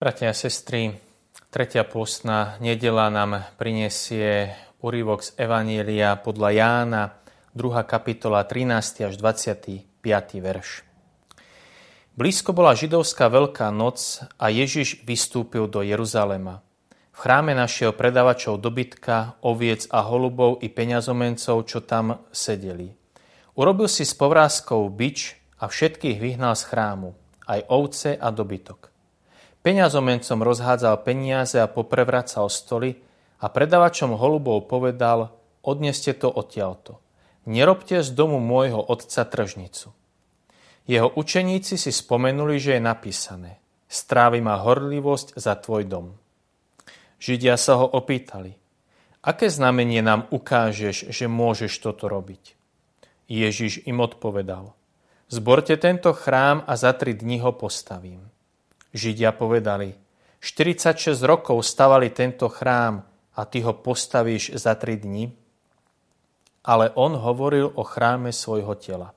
Bratia a sestry, tretia postná nedela nám prinesie úryvok z Evanielia podľa Jána, 2. kapitola 13. až 25. verš. Blízko bola židovská veľká noc a Ježiš vystúpil do Jeruzalema. V chráme našiel predavačov dobytka, oviec a holubov i peňazomencov, čo tam sedeli. Urobil si s povrázkou bič a všetkých vyhnal z chrámu, aj ovce a dobytok. Peňazomencom rozhádzal peniaze a poprevracal stoly a predavačom holubov povedal, odneste to odtiaľto. Nerobte z domu môjho otca tržnicu. Jeho učeníci si spomenuli, že je napísané Strávi ma horlivosť za tvoj dom. Židia sa ho opýtali, aké znamenie nám ukážeš, že môžeš toto robiť? Ježiš im odpovedal, zborte tento chrám a za tri dní ho postavím. Židia povedali, 46 rokov stavali tento chrám a ty ho postavíš za tri dni? Ale on hovoril o chráme svojho tela.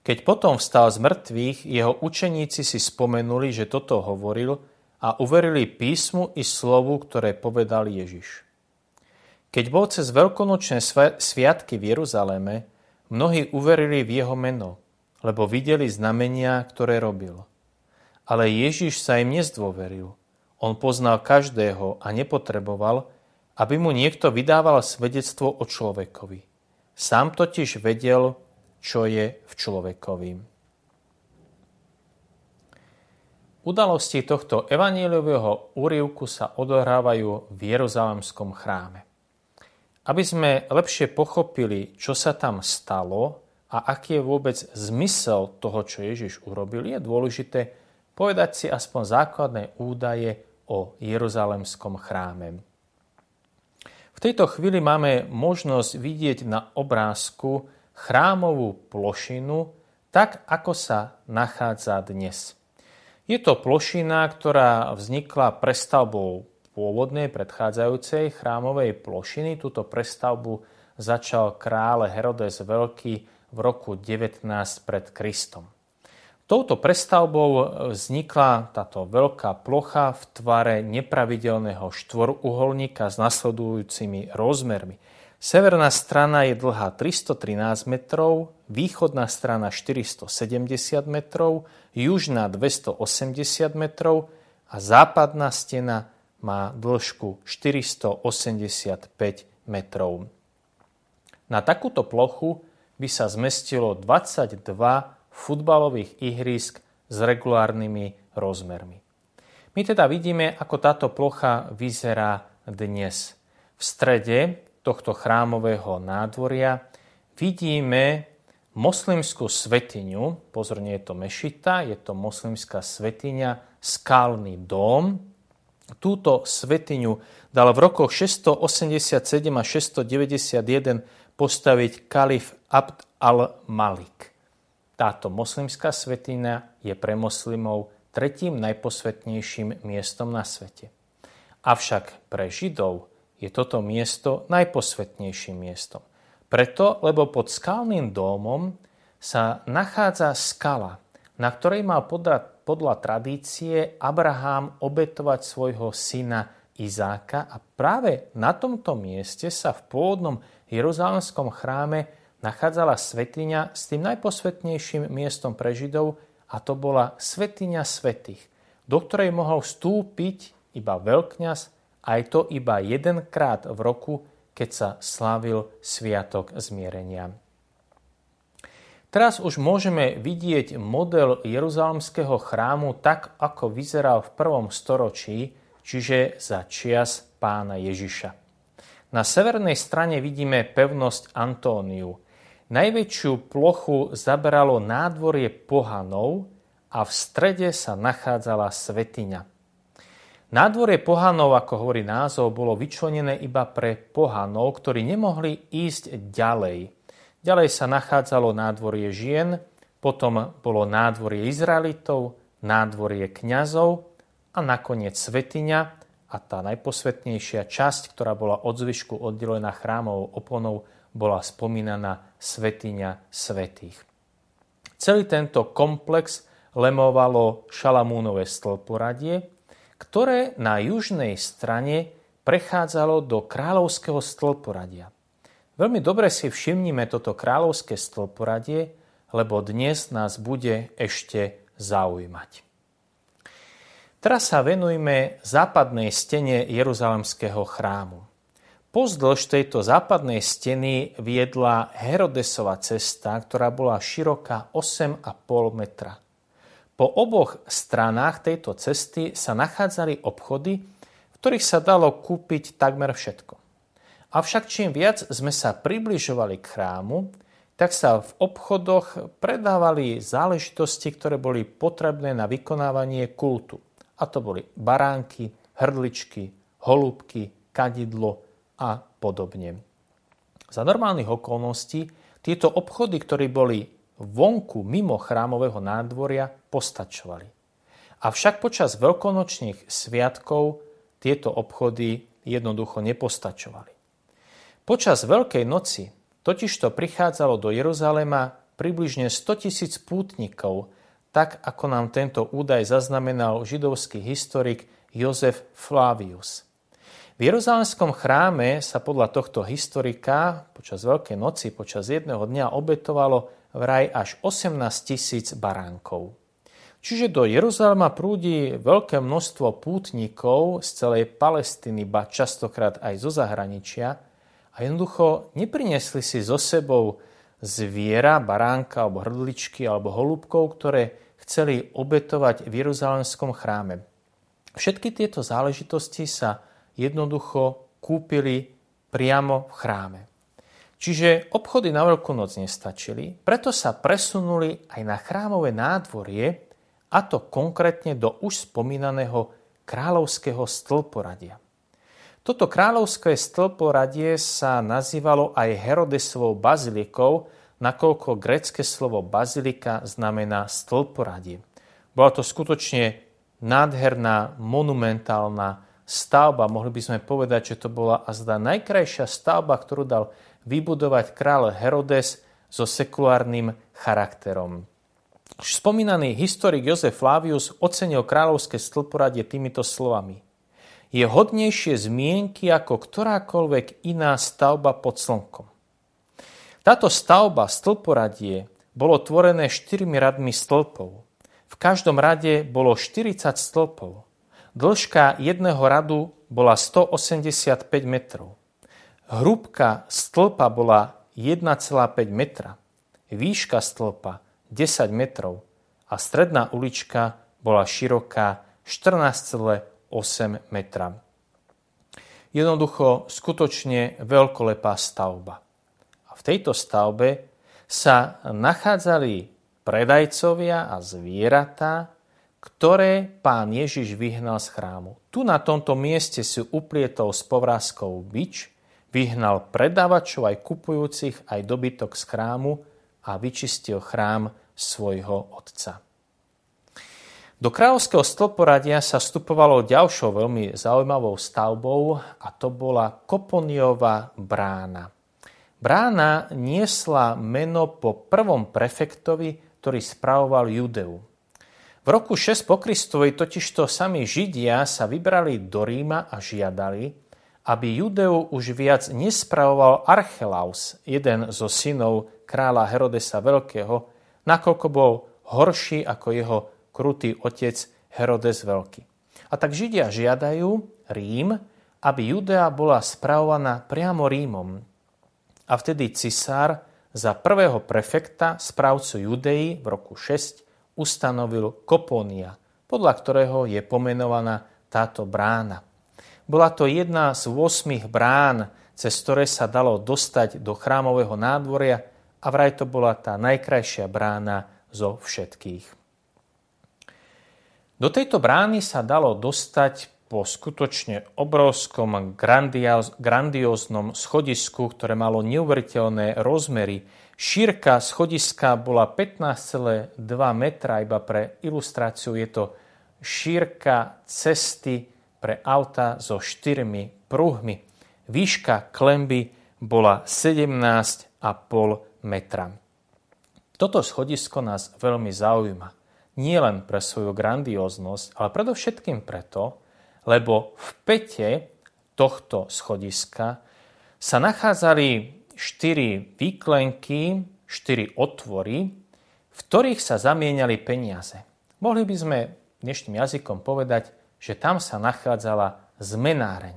Keď potom vstal z mŕtvych, jeho učeníci si spomenuli, že toto hovoril a uverili písmu i slovu, ktoré povedal Ježiš. Keď bol cez veľkonočné sviatky v Jeruzaléme, mnohí uverili v jeho meno, lebo videli znamenia, ktoré robil. Ale Ježiš sa im nezdôveril. On poznal každého a nepotreboval, aby mu niekto vydával svedectvo o človekovi. Sám totiž vedel, čo je v človekovi. Udalosti tohto evaníliového úrivku sa odohrávajú v Jeruzalemskom chráme. Aby sme lepšie pochopili, čo sa tam stalo a aký je vôbec zmysel toho, čo Ježiš urobil, je dôležité povedať si aspoň základné údaje o Jeruzalemskom chráme. V tejto chvíli máme možnosť vidieť na obrázku chrámovú plošinu tak, ako sa nachádza dnes. Je to plošina, ktorá vznikla prestavbou pôvodnej predchádzajúcej chrámovej plošiny. Túto prestavbu začal krále Herodes Veľký v roku 19 pred Kristom. Touto prestavbou e, vznikla táto veľká plocha v tvare nepravidelného štvoruholníka s nasledujúcimi rozmermi. Severná strana je dlhá 313 metrov, východná strana 470 metrov, južná 280 metrov a západná stena má dĺžku 485 metrov. Na takúto plochu by sa zmestilo 22 futbalových ihrisk s regulárnymi rozmermi. My teda vidíme, ako táto plocha vyzerá dnes. V strede tohto chrámového nádvoria vidíme moslimskú svetiňu, pozorne je to mešita, je to moslimská svetiňa, skalný dom. Túto svetiňu dal v rokoch 687 a 691 postaviť kalif Abd al-Malik. Táto moslimská svetina je pre moslimov tretím najposvetnejším miestom na svete. Avšak pre Židov je toto miesto najposvetnejším miestom. Preto, lebo pod skalným domom sa nachádza skala, na ktorej mal podľa, podľa tradície Abraham obetovať svojho syna Izáka a práve na tomto mieste sa v pôvodnom jeruzalemskom chráme nachádzala svetiňa s tým najposvetnejším miestom pre Židov a to bola svetiňa svetých, do ktorej mohol vstúpiť iba veľkňaz, aj to iba jedenkrát v roku, keď sa slávil Sviatok zmierenia. Teraz už môžeme vidieť model Jeruzalemského chrámu tak, ako vyzeral v prvom storočí, čiže za čias pána Ježiša. Na severnej strane vidíme pevnosť Antóniu – Najväčšiu plochu zaberalo nádvorie pohanov a v strede sa nachádzala svetiňa. Nádvorie pohanov, ako hovorí názov, bolo vyčlenené iba pre pohanov, ktorí nemohli ísť ďalej. Ďalej sa nachádzalo nádvorie žien, potom bolo nádvorie Izraelitov, nádvorie kňazov a nakoniec svetiňa a tá najposvetnejšia časť, ktorá bola od zvyšku oddelená chrámovou oponou, bola spomínaná svetiňa svetých. Celý tento komplex lemovalo Šalamúnové stĺporadie, ktoré na južnej strane prechádzalo do kráľovského stĺporadia. Veľmi dobre si všimnime toto kráľovské stĺporadie, lebo dnes nás bude ešte zaujímať. Teraz sa venujme západnej stene Jeruzalemského chrámu. Pozdĺž tejto západnej steny viedla Herodesova cesta, ktorá bola široká 8,5 metra. Po oboch stranách tejto cesty sa nachádzali obchody, v ktorých sa dalo kúpiť takmer všetko. Avšak čím viac sme sa približovali k chrámu, tak sa v obchodoch predávali záležitosti, ktoré boli potrebné na vykonávanie kultu. A to boli baránky, hrdličky, holúbky, kadidlo a podobne. Za normálnych okolností tieto obchody, ktoré boli vonku mimo chrámového nádvoria, postačovali. Avšak počas veľkonočných sviatkov tieto obchody jednoducho nepostačovali. Počas Veľkej noci totižto prichádzalo do Jeruzalema približne 100 tisíc pútnikov, tak ako nám tento údaj zaznamenal židovský historik Jozef Flavius. V Jeruzalemskom chráme sa podľa tohto historika počas Veľkej noci, počas jedného dňa obetovalo vraj až 18 tisíc baránkov. Čiže do Jeruzalema prúdi veľké množstvo pútnikov z celej Palestiny, ba častokrát aj zo zahraničia a jednoducho nepriniesli si so sebou zviera, baránka alebo hrdličky alebo holúbkov, ktoré chceli obetovať v Jeruzalemskom chráme. Všetky tieto záležitosti sa jednoducho kúpili priamo v chráme. Čiže obchody na Veľkú noc nestačili, preto sa presunuli aj na chrámové nádvorie, a to konkrétne do už spomínaného kráľovského stĺporadia. Toto kráľovské stĺporadie sa nazývalo aj Herodesovou bazilikou, nakoľko grecké slovo bazilika znamená stĺporadie. Bola to skutočne nádherná, monumentálna stavba. Mohli by sme povedať, že to bola azda najkrajšia stavba, ktorú dal vybudovať kráľ Herodes so sekulárnym charakterom. Spomínaný historik Jozef Flavius ocenil kráľovské stĺporadie týmito slovami – je hodnejšie zmienky ako ktorákoľvek iná stavba pod slnkom. Táto stavba, stĺporadie, bolo tvorené štyrmi radmi stĺpov. V každom rade bolo 40 stĺpov. Dĺžka jedného radu bola 185 metrov. Hrúbka stĺpa bola 1,5 metra, výška stĺpa 10 metrov a stredná ulička bola široká 14,5 8 metra. Jednoducho skutočne veľkolepá stavba. A v tejto stavbe sa nachádzali predajcovia a zvieratá, ktoré pán Ježiš vyhnal z chrámu. Tu na tomto mieste si uplietol s povrázkou bič, vyhnal predávačov aj kupujúcich aj dobytok z chrámu a vyčistil chrám svojho otca. Do kráľovského stĺporadia sa vstupovalo ďalšou veľmi zaujímavou stavbou a to bola Koponiová brána. Brána niesla meno po prvom prefektovi, ktorý spravoval Judeu. V roku 6 po Kristovi totižto sami Židia sa vybrali do Ríma a žiadali, aby Judeu už viac nespravoval Archelaus, jeden zo synov kráľa Herodesa Veľkého, nakoľko bol horší ako jeho krutý otec Herodes Veľký. A tak Židia žiadajú Rím, aby Judea bola spravovaná priamo Rímom. A vtedy cisár za prvého prefekta, správcu Judei v roku 6, ustanovil Kopónia, podľa ktorého je pomenovaná táto brána. Bola to jedna z 8 brán, cez ktoré sa dalo dostať do chrámového nádvoria a vraj to bola tá najkrajšia brána zo všetkých. Do tejto brány sa dalo dostať po skutočne obrovskom grandióznom schodisku, ktoré malo neuveriteľné rozmery. Šírka schodiska bola 15,2 metra, iba pre ilustráciu je to šírka cesty pre auta so štyrmi pruhmi. Výška klemby bola 17,5 metra. Toto schodisko nás veľmi zaujíma nie len pre svoju grandióznosť, ale predovšetkým preto, lebo v pete tohto schodiska sa nachádzali štyri výklenky, štyri otvory, v ktorých sa zamieniali peniaze. Mohli by sme dnešným jazykom povedať, že tam sa nachádzala zmenáreň.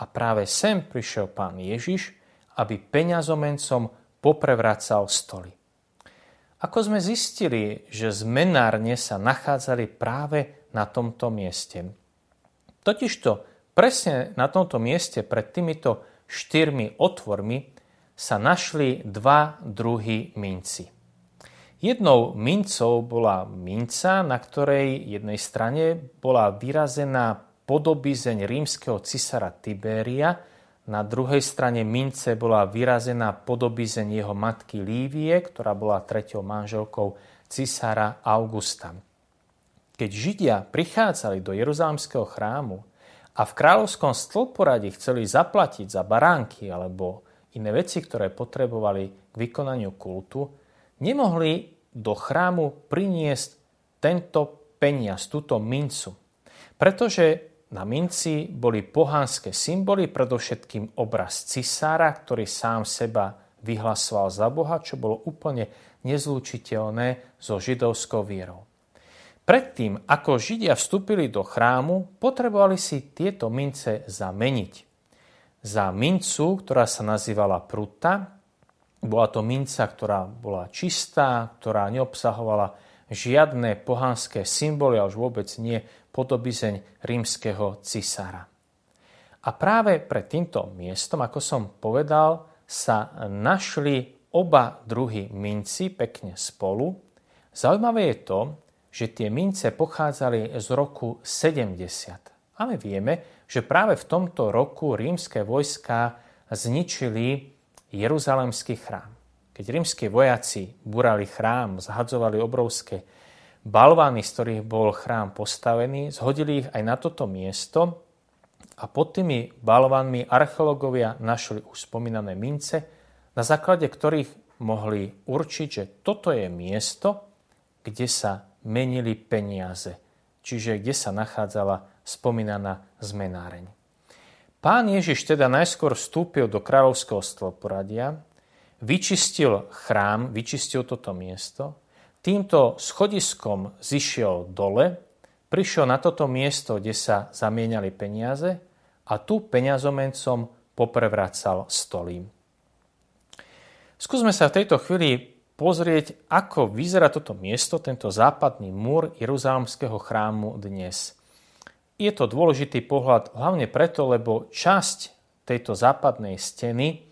A práve sem prišiel pán Ježiš, aby peňazomencom poprevracal stoly. Ako sme zistili, že zmenárne sa nachádzali práve na tomto mieste. Totižto presne na tomto mieste pred týmito štyrmi otvormi sa našli dva druhy minci. Jednou mincou bola minca, na ktorej jednej strane bola vyrazená podobizeň rímskeho cisára Tiberia, na druhej strane mince bola vyrazená podobizeň jeho matky Lívie, ktorá bola treťou manželkou cisára Augusta. Keď Židia prichádzali do Jeruzalemského chrámu a v kráľovskom stĺporade chceli zaplatiť za baránky alebo iné veci, ktoré potrebovali k vykonaniu kultu, nemohli do chrámu priniesť tento peniaz, túto mincu. Pretože na minci boli pohanské symboly, predovšetkým obraz cisára, ktorý sám seba vyhlasoval za Boha, čo bolo úplne nezlučiteľné so židovskou vierou. Predtým, ako Židia vstúpili do chrámu, potrebovali si tieto mince zameniť. Za mincu, ktorá sa nazývala pruta, bola to minca, ktorá bola čistá, ktorá neobsahovala žiadne pohanské symboly a už vôbec nie podobizeň rímskeho cisára. A práve pred týmto miestom, ako som povedal, sa našli oba druhy minci pekne spolu. Zaujímavé je to, že tie mince pochádzali z roku 70. Ale vieme, že práve v tomto roku rímske vojska zničili Jeruzalemský chrám. Keď rímsky vojaci burali chrám, zhadzovali obrovské balvány, z ktorých bol chrám postavený, zhodili ich aj na toto miesto a pod tými balvánmi archeológovia našli už spomínané mince, na základe ktorých mohli určiť, že toto je miesto, kde sa menili peniaze, čiže kde sa nachádzala spomínaná zmenáreň. Pán Ježiš teda najskôr vstúpil do kráľovského stĺporadia, vyčistil chrám, vyčistil toto miesto, týmto schodiskom zišiel dole, prišiel na toto miesto, kde sa zamieniali peniaze a tu peňazomencom poprevracal stolím. Skúsme sa v tejto chvíli pozrieť, ako vyzerá toto miesto, tento západný múr Jeruzalemského chrámu dnes. Je to dôležitý pohľad hlavne preto, lebo časť tejto západnej steny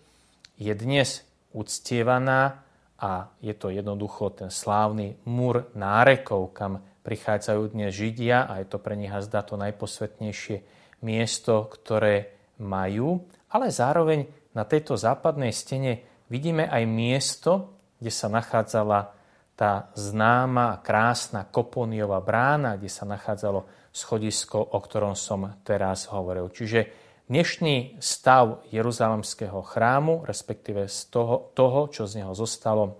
je dnes uctievaná a je to jednoducho ten slávny múr nárekov, kam prichádzajú dnes Židia a je to pre nich zda to najposvetnejšie miesto, ktoré majú. Ale zároveň na tejto západnej stene vidíme aj miesto, kde sa nachádzala tá známa a krásna Koponiová brána, kde sa nachádzalo schodisko, o ktorom som teraz hovoril. Čiže dnešný stav Jeruzalemského chrámu, respektíve z toho, toho, čo z neho zostalo,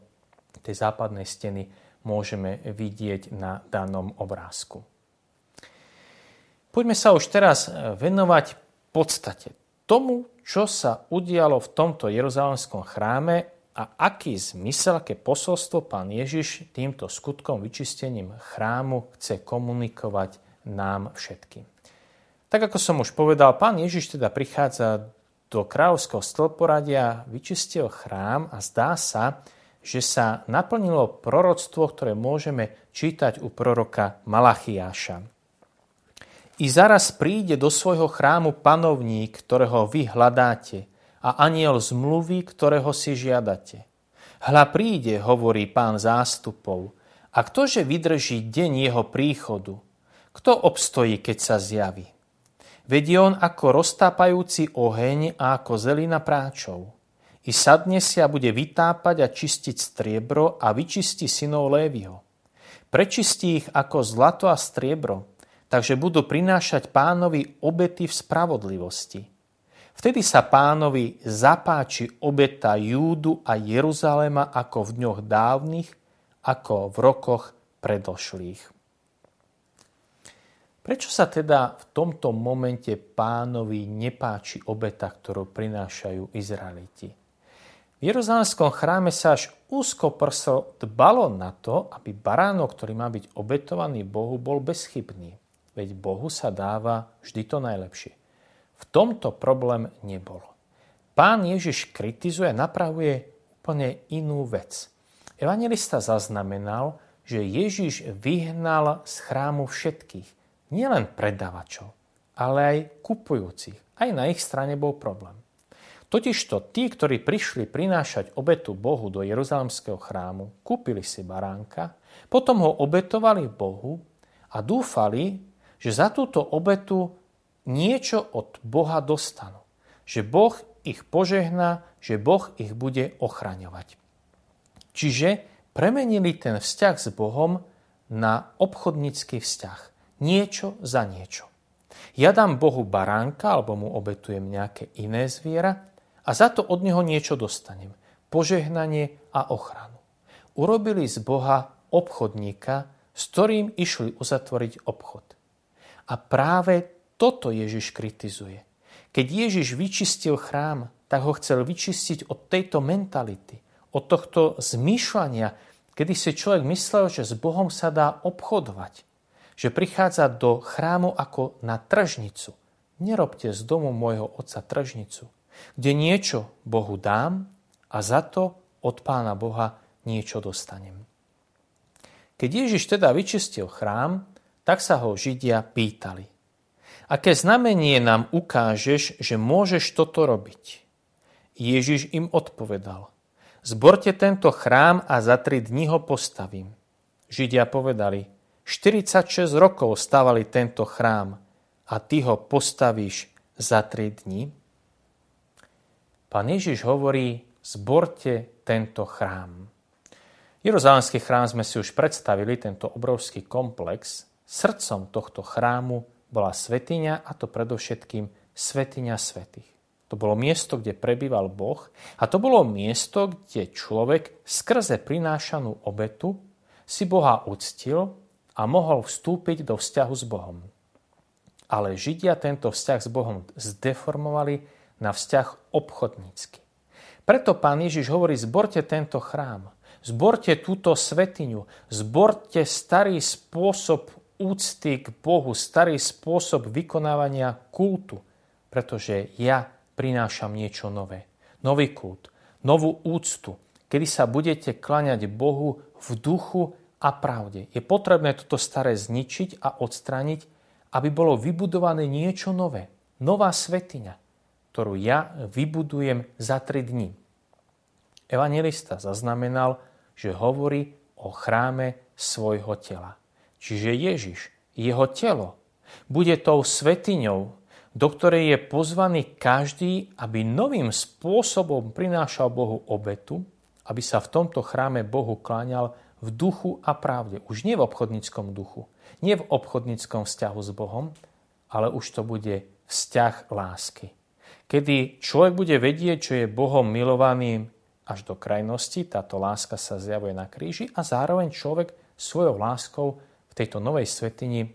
tej západnej steny, môžeme vidieť na danom obrázku. Poďme sa už teraz venovať podstate tomu, čo sa udialo v tomto Jeruzalemskom chráme a aký zmysel, aké posolstvo pán Ježiš týmto skutkom vyčistením chrámu chce komunikovať nám všetkým. Tak ako som už povedal, pán Ježiš teda prichádza do kráľovského stĺporadia, vyčistil chrám a zdá sa, že sa naplnilo proroctvo, ktoré môžeme čítať u proroka Malachiáša. I zaraz príde do svojho chrámu panovník, ktorého vy hľadáte, a aniel zmluvy, ktorého si žiadate. Hľa príde, hovorí pán zástupov, a ktože vydrží deň jeho príchodu – kto obstojí, keď sa zjaví? Vedie on ako roztápajúci oheň a ako zelina práčov. I sadne si a bude vytápať a čistiť striebro a vyčistí synov Lévyho. Prečistí ich ako zlato a striebro, takže budú prinášať pánovi obety v spravodlivosti. Vtedy sa pánovi zapáči obeta Júdu a Jeruzalema ako v dňoch dávnych, ako v rokoch predošlých. Prečo sa teda v tomto momente pánovi nepáči obeta, ktorú prinášajú Izraeliti? V Jeruzalemskom chráme sa až úzko prso dbalo na to, aby baránok, ktorý má byť obetovaný Bohu, bol bezchybný. Veď Bohu sa dáva vždy to najlepšie. V tomto problém nebolo. Pán Ježiš kritizuje a napravuje úplne inú vec. Evangelista zaznamenal, že Ježiš vyhnal z chrámu všetkých nielen predavačov, ale aj kupujúcich. Aj na ich strane bol problém. Totižto tí, ktorí prišli prinášať obetu Bohu do Jeruzalemského chrámu, kúpili si baránka, potom ho obetovali Bohu a dúfali, že za túto obetu niečo od Boha dostanú. Že Boh ich požehná, že Boh ich bude ochraňovať. Čiže premenili ten vzťah s Bohom na obchodnícky vzťah niečo za niečo. Ja dám Bohu baránka alebo mu obetujem nejaké iné zviera a za to od neho niečo dostanem. Požehnanie a ochranu. Urobili z Boha obchodníka, s ktorým išli uzatvoriť obchod. A práve toto Ježiš kritizuje. Keď Ježiš vyčistil chrám, tak ho chcel vyčistiť od tejto mentality, od tohto zmýšľania, kedy si človek myslel, že s Bohom sa dá obchodovať že prichádza do chrámu ako na tržnicu. Nerobte z domu môjho otca tržnicu, kde niečo Bohu dám a za to od pána Boha niečo dostanem. Keď Ježiš teda vyčistil chrám, tak sa ho Židia pýtali. Aké znamenie nám ukážeš, že môžeš toto robiť? Ježiš im odpovedal. Zborte tento chrám a za tri dni ho postavím. Židia povedali, 46 rokov stavali tento chrám a ty ho postavíš za 3 dní? Pán Ježiš hovorí, zborte tento chrám. Jeruzalemský chrám sme si už predstavili, tento obrovský komplex. Srdcom tohto chrámu bola svetiňa a to predovšetkým svetiňa svetých. To bolo miesto, kde prebýval Boh a to bolo miesto, kde človek skrze prinášanú obetu si Boha uctil a mohol vstúpiť do vzťahu s Bohom. Ale Židia tento vzťah s Bohom zdeformovali na vzťah obchodnícky. Preto pán Ježiš hovorí, zborte tento chrám, zborte túto svetiňu, zborte starý spôsob úcty k Bohu, starý spôsob vykonávania kultu, pretože ja prinášam niečo nové. Nový kult, novú úctu, kedy sa budete klaňať Bohu v duchu a pravde. Je potrebné toto staré zničiť a odstrániť, aby bolo vybudované niečo nové. Nová svetiňa, ktorú ja vybudujem za tri dní. Evangelista zaznamenal, že hovorí o chráme svojho tela. Čiže Ježiš, jeho telo, bude tou svetiňou, do ktorej je pozvaný každý, aby novým spôsobom prinášal Bohu obetu, aby sa v tomto chráme Bohu kláňal v duchu a pravde. Už nie v obchodníckom duchu, nie v obchodníckom vzťahu s Bohom, ale už to bude vzťah lásky. Kedy človek bude vedieť, čo je Bohom milovaným až do krajnosti, táto láska sa zjavuje na kríži a zároveň človek svojou láskou v tejto novej svetini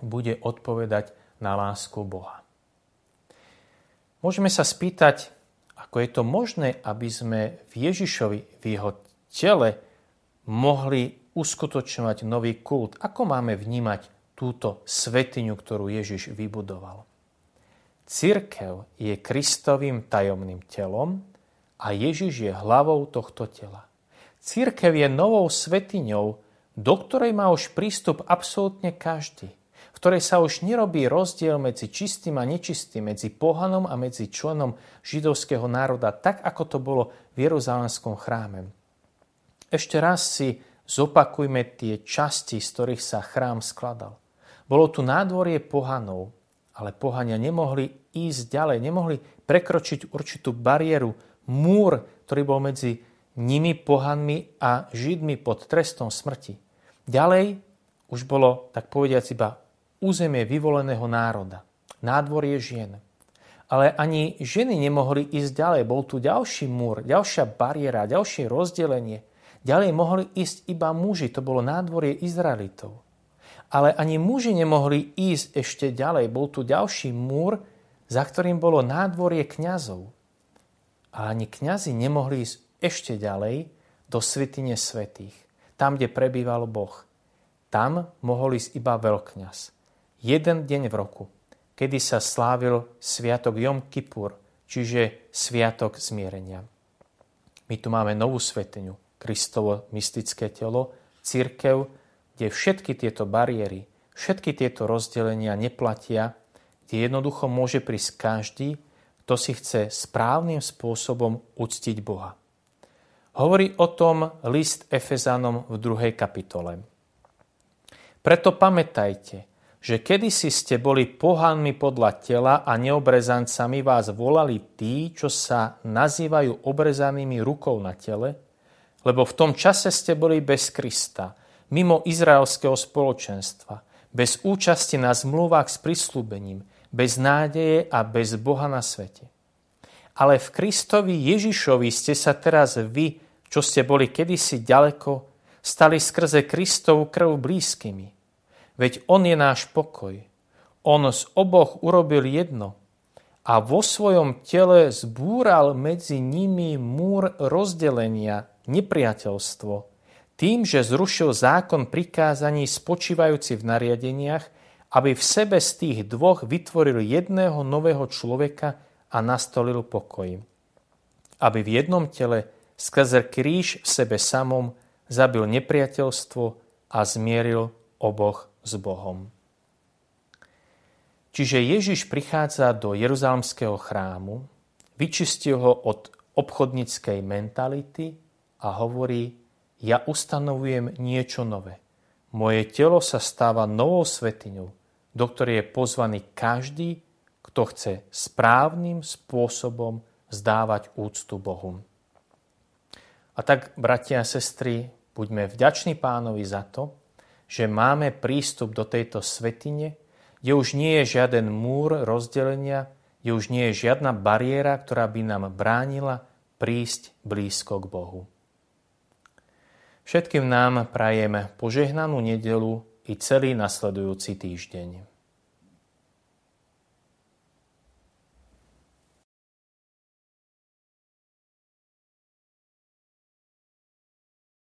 bude odpovedať na lásku Boha. Môžeme sa spýtať, ako je to možné, aby sme v Ježišovi, v jeho tele, mohli uskutočňovať nový kult. Ako máme vnímať túto svetiňu, ktorú Ježiš vybudoval? Cirkev je Kristovým tajomným telom a Ježiš je hlavou tohto tela. Cirkev je novou svetiňou, do ktorej má už prístup absolútne každý, v ktorej sa už nerobí rozdiel medzi čistým a nečistým, medzi pohanom a medzi členom židovského národa, tak ako to bolo v Jeruzalemskom chráme. Ešte raz si zopakujme tie časti, z ktorých sa chrám skladal. Bolo tu nádvorie pohanov, ale pohania nemohli ísť ďalej, nemohli prekročiť určitú bariéru, múr, ktorý bol medzi nimi, pohanmi a židmi pod trestom smrti. Ďalej už bolo, tak povediac, iba územie vyvoleného národa, nádvorie žien. Ale ani ženy nemohli ísť ďalej. Bol tu ďalší múr, ďalšia bariéra, ďalšie rozdelenie. Ďalej mohli ísť iba muži, to bolo nádvorie Izraelitov. Ale ani muži nemohli ísť ešte ďalej. Bol tu ďalší múr, za ktorým bolo nádvorie kňazov. Ale ani kňazi nemohli ísť ešte ďalej do svitine svetých, tam, kde prebýval Boh. Tam mohol ísť iba veľkňaz. Jeden deň v roku, kedy sa slávil sviatok Jom Kippur, čiže sviatok zmierenia. My tu máme novú svetiňu, Kristovo mystické telo, církev, kde všetky tieto bariéry, všetky tieto rozdelenia neplatia, kde jednoducho môže prísť každý, kto si chce správnym spôsobom uctiť Boha. Hovorí o tom list Efezanom v druhej kapitole. Preto pamätajte, že kedysi ste boli pohanmi podľa tela a neobrezancami vás volali tí, čo sa nazývajú obrezanými rukou na tele, lebo v tom čase ste boli bez Krista, mimo izraelského spoločenstva, bez účasti na zmluvách s prislúbením, bez nádeje a bez Boha na svete. Ale v Kristovi Ježišovi ste sa teraz vy, čo ste boli kedysi ďaleko, stali skrze Kristovu krv blízkymi. Veď On je náš pokoj. On z oboch urobil jedno a vo svojom tele zbúral medzi nimi múr rozdelenia, nepriateľstvo, tým, že zrušil zákon prikázaní spočívajúci v nariadeniach, aby v sebe z tých dvoch vytvoril jedného nového človeka a nastolil pokoj. Aby v jednom tele skrze kríž v sebe samom zabil nepriateľstvo a zmieril oboch s Bohom. Čiže Ježiš prichádza do Jeruzalemského chrámu, vyčistil ho od obchodníckej mentality a hovorí, ja ustanovujem niečo nové. Moje telo sa stáva novou svetiňou, do ktorej je pozvaný každý, kto chce správnym spôsobom zdávať úctu Bohu. A tak, bratia a sestry, buďme vďační pánovi za to, že máme prístup do tejto svetine, kde už nie je žiaden múr rozdelenia, kde už nie je žiadna bariéra, ktorá by nám bránila prísť blízko k Bohu. Všetkým nám prajem požehnanú nedelu i celý nasledujúci týždeň.